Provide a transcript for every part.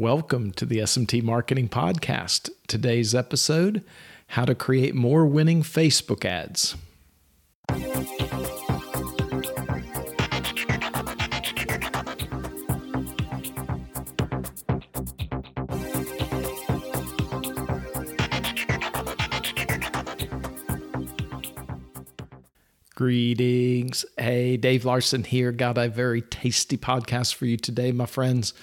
Welcome to the SMT Marketing Podcast. Today's episode How to Create More Winning Facebook Ads. Greetings. Hey, Dave Larson here. Got a very tasty podcast for you today, my friends.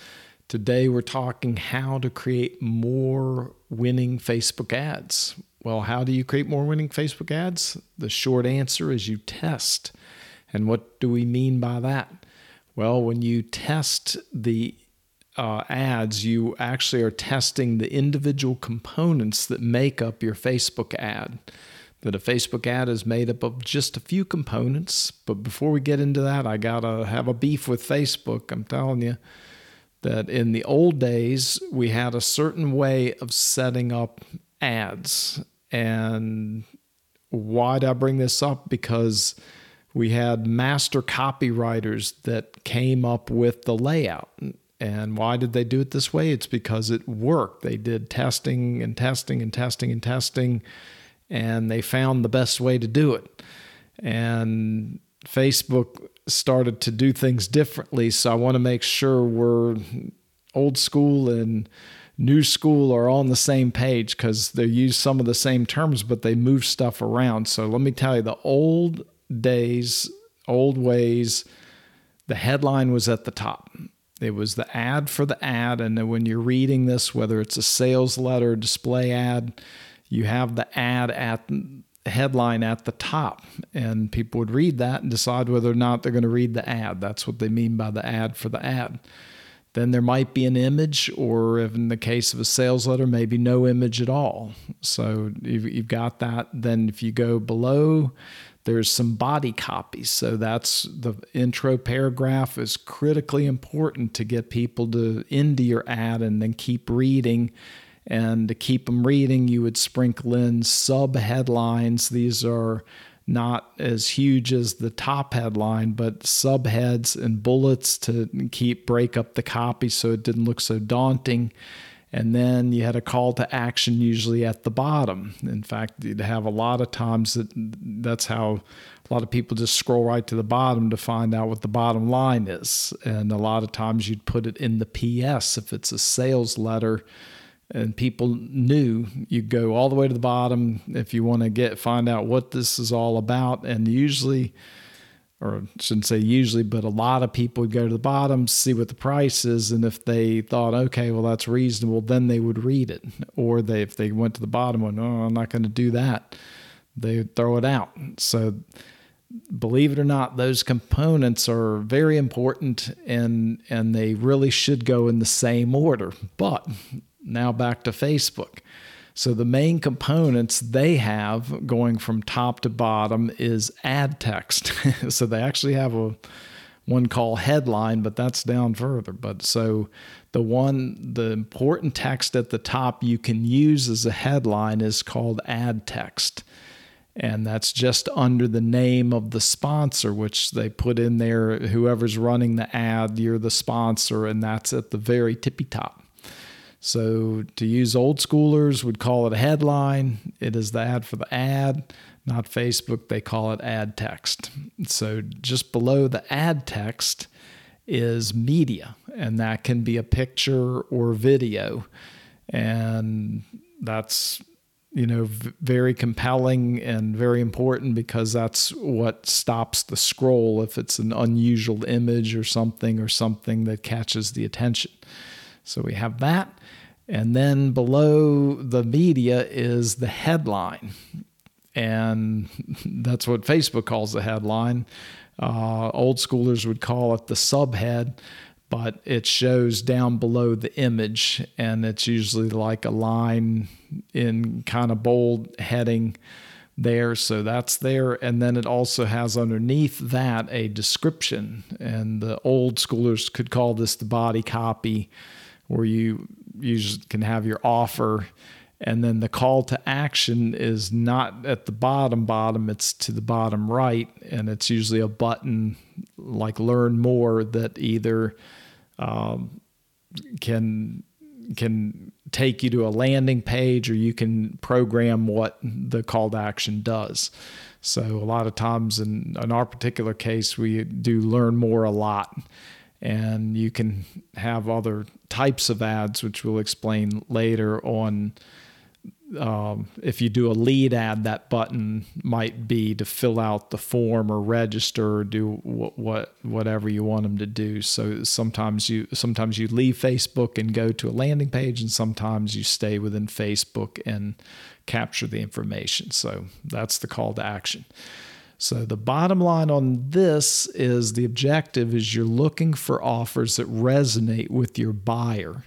Today, we're talking how to create more winning Facebook ads. Well, how do you create more winning Facebook ads? The short answer is you test. And what do we mean by that? Well, when you test the uh, ads, you actually are testing the individual components that make up your Facebook ad. That a Facebook ad is made up of just a few components. But before we get into that, I got to have a beef with Facebook. I'm telling you that in the old days, we had a certain way of setting up ads. And why did I bring this up? Because we had master copywriters that came up with the layout. And why did they do it this way? It's because it worked. They did testing and testing and testing and testing, and they found the best way to do it. And Facebook started to do things differently. So I want to make sure we're old school and new school are on the same page because they use some of the same terms, but they move stuff around. So let me tell you the old days, old ways, the headline was at the top. It was the ad for the ad. And then when you're reading this, whether it's a sales letter, display ad, you have the ad at headline at the top, and people would read that and decide whether or not they're going to read the ad. That's what they mean by the ad for the ad. Then there might be an image, or in the case of a sales letter, maybe no image at all. So you've got that. Then if you go below, there's some body copies. So that's the intro paragraph is critically important to get people to into your ad and then keep reading and to keep them reading, you would sprinkle in sub headlines. These are not as huge as the top headline, but subheads and bullets to keep break up the copy so it didn't look so daunting. And then you had a call to action usually at the bottom. In fact, you'd have a lot of times that that's how a lot of people just scroll right to the bottom to find out what the bottom line is. And a lot of times you'd put it in the PS if it's a sales letter and people knew you go all the way to the bottom if you want to get find out what this is all about. And usually or shouldn't say usually but a lot of people would go to the bottom see what the price is and if they thought okay well that's reasonable then they would read it. Or they if they went to the bottom and oh I'm not going to do that they would throw it out. So believe it or not those components are very important and and they really should go in the same order. But now back to Facebook. So the main components they have going from top to bottom is ad text. so they actually have a one called headline, but that's down further. But so the one the important text at the top you can use as a headline is called ad text. And that's just under the name of the sponsor, which they put in there. Whoever's running the ad, you're the sponsor, and that's at the very tippy top. So to use old schoolers would call it a headline. It is the ad for the ad, not Facebook. They call it ad text. So just below the ad text is media, and that can be a picture or video. And that's you know very compelling and very important because that's what stops the scroll if it's an unusual image or something or something that catches the attention so we have that and then below the media is the headline. And that's what Facebook calls the headline. Uh, old schoolers would call it the subhead, but it shows down below the image. And it's usually like a line in kind of bold heading there. So that's there. And then it also has underneath that a description. And the old schoolers could call this the body copy, where you you can have your offer and then the call to action is not at the bottom bottom it's to the bottom right and it's usually a button like learn more that either um, can can take you to a landing page or you can program what the call to action does. So a lot of times in, in our particular case, we do learn more a lot. And you can have other types of ads, which we'll explain later on um, if you do a lead ad, that button might be to fill out the form or register or do what, what whatever you want them to do. So sometimes you sometimes you leave Facebook and go to a landing page, and sometimes you stay within Facebook and capture the information. So that's the call to action. So the bottom line on this is the objective is you're looking for offers that resonate with your buyer.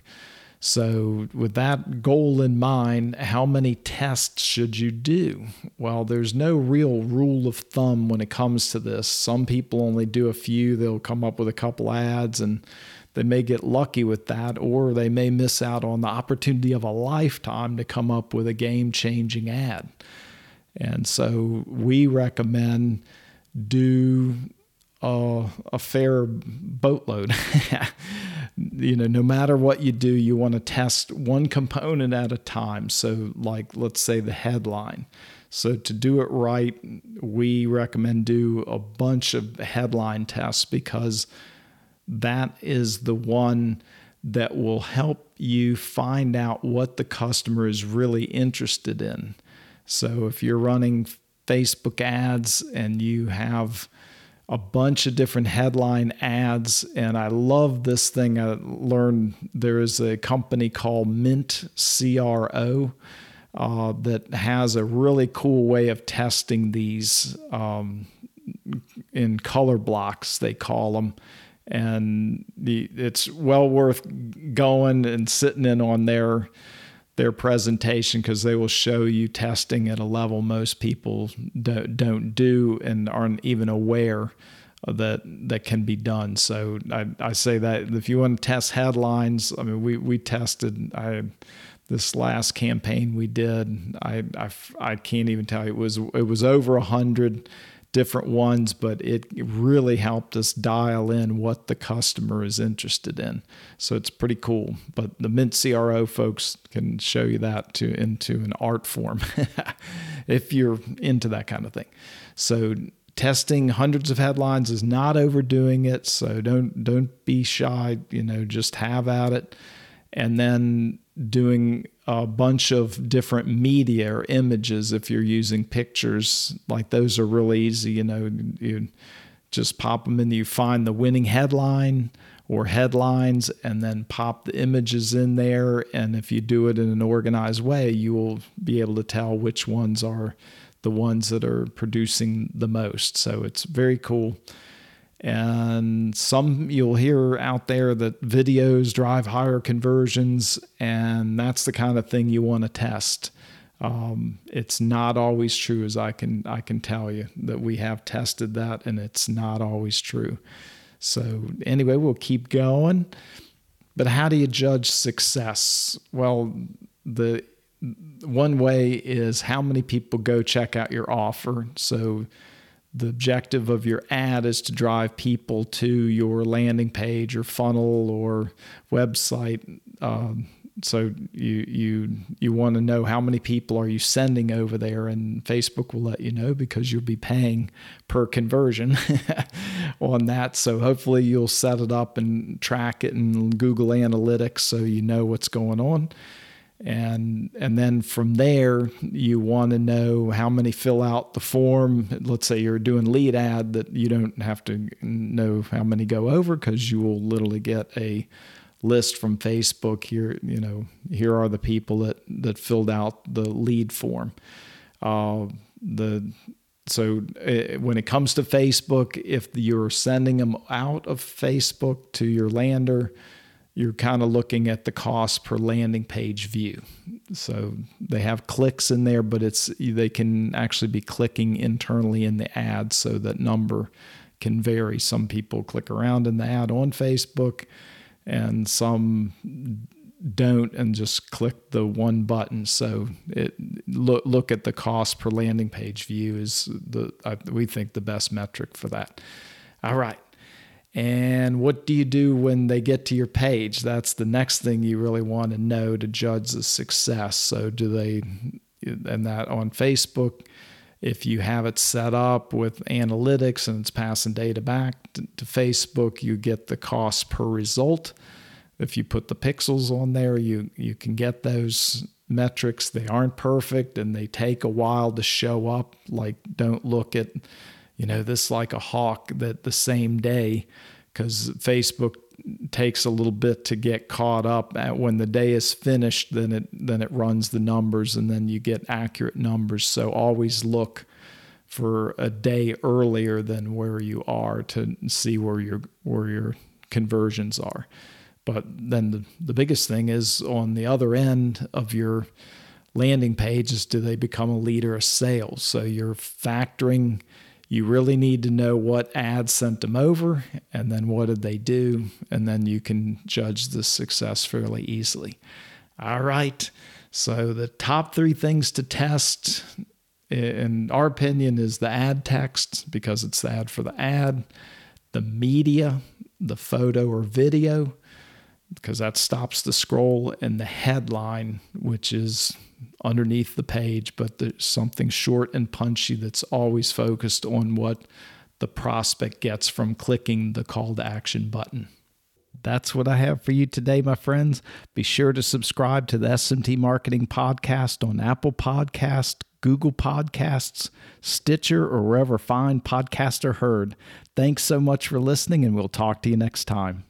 So, with that goal in mind, how many tests should you do? Well, there's no real rule of thumb when it comes to this. Some people only do a few, they'll come up with a couple ads and they may get lucky with that, or they may miss out on the opportunity of a lifetime to come up with a game changing ad. And so, we recommend do a, a fair boatload. you know, no matter what you do, you want to test one component at a time. So, like, let's say the headline. So, to do it right, we recommend do a bunch of headline tests because that is the one that will help you find out what the customer is really interested in. So, if you're running Facebook ads and you have a bunch of different headline ads. And I love this thing. I learned there is a company called Mint CRO uh, that has a really cool way of testing these um, in color blocks, they call them. And the, it's well worth going and sitting in on their their presentation because they will show you testing at a level most people don't, don't do and aren't even aware that that can be done. So I, I say that if you want to test headlines, I mean we we tested I this last campaign we did I I, I can't even tell you it was it was over a hundred different ones, but it really helped us dial in what the customer is interested in. So it's pretty cool. But the Mint CRO folks can show you that to into an art form if you're into that kind of thing. So testing hundreds of headlines is not overdoing it. So don't don't be shy. You know, just have at it, and then doing a bunch of different media or images if you're using pictures. Like those are really easy you know you just pop them in you find the winning headline or headlines and then pop the images in there. And if you do it in an organized way you will be able to tell which ones are the ones that are producing the most. So it's very cool and some you'll hear out there that videos drive higher conversions, and that's the kind of thing you want to test. Um, it's not always true, as I can I can tell you that we have tested that, and it's not always true. So anyway, we'll keep going. But how do you judge success? Well, the one way is how many people go check out your offer. So the objective of your ad is to drive people to your landing page or funnel or website. Um, so you you you want to know how many people are you sending over there, and Facebook will let you know because you'll be paying per conversion on that. So hopefully you'll set it up and track it in Google Analytics so you know what's going on and and then from there you want to know how many fill out the form. Let's say you're doing lead ad that you don't have to know how many go over because you will literally get a list from facebook. Here you know here are the people that that filled out the lead form. Uh, the so uh, when it comes to facebook if you're sending them out of facebook to your lander you're kind of looking at the cost per landing page view. So they have clicks in there, but it's they can actually be clicking internally in the ad, so that number can vary. Some people click around in the ad on Facebook, and some don't and just click the one button. So it look look at the cost per landing page view is the we think the best metric for that. All right. And what do you do when they get to your page? That's the next thing you really want to know to judge the success. So, do they, and that on Facebook, if you have it set up with analytics and it's passing data back to, Facebook, you get the cost per result. If you put the pixels on there, you, you can get those metrics. They aren't perfect and they take a while to show up. Like, don't look at you know, this like a hawk that the same day, because Facebook takes a little bit to get caught up. At when the day is finished then it then it runs the numbers and then you get accurate numbers. So always look for a day earlier than where you are to see where your where your conversions are. But then the, the biggest thing is on the other end of your landing pages do they become a leader of sales? So you're factoring you really need to know what ads sent them over and then what did they do and then you can judge the success fairly easily. All right. So the top three things to test in our opinion is the ad text because it's the ad for the ad the media the photo or video because that stops the scroll and the headline which is underneath the page, but there's something short and punchy that's always focused on what the prospect gets from clicking the call to action button. That's what I have for you today, my friends. Be sure to subscribe to the SMT Marketing Podcast on Apple Podcast, Google Podcasts, Stitcher, or wherever fine podcasts are heard. Thanks so much for listening, and we'll talk to you next time.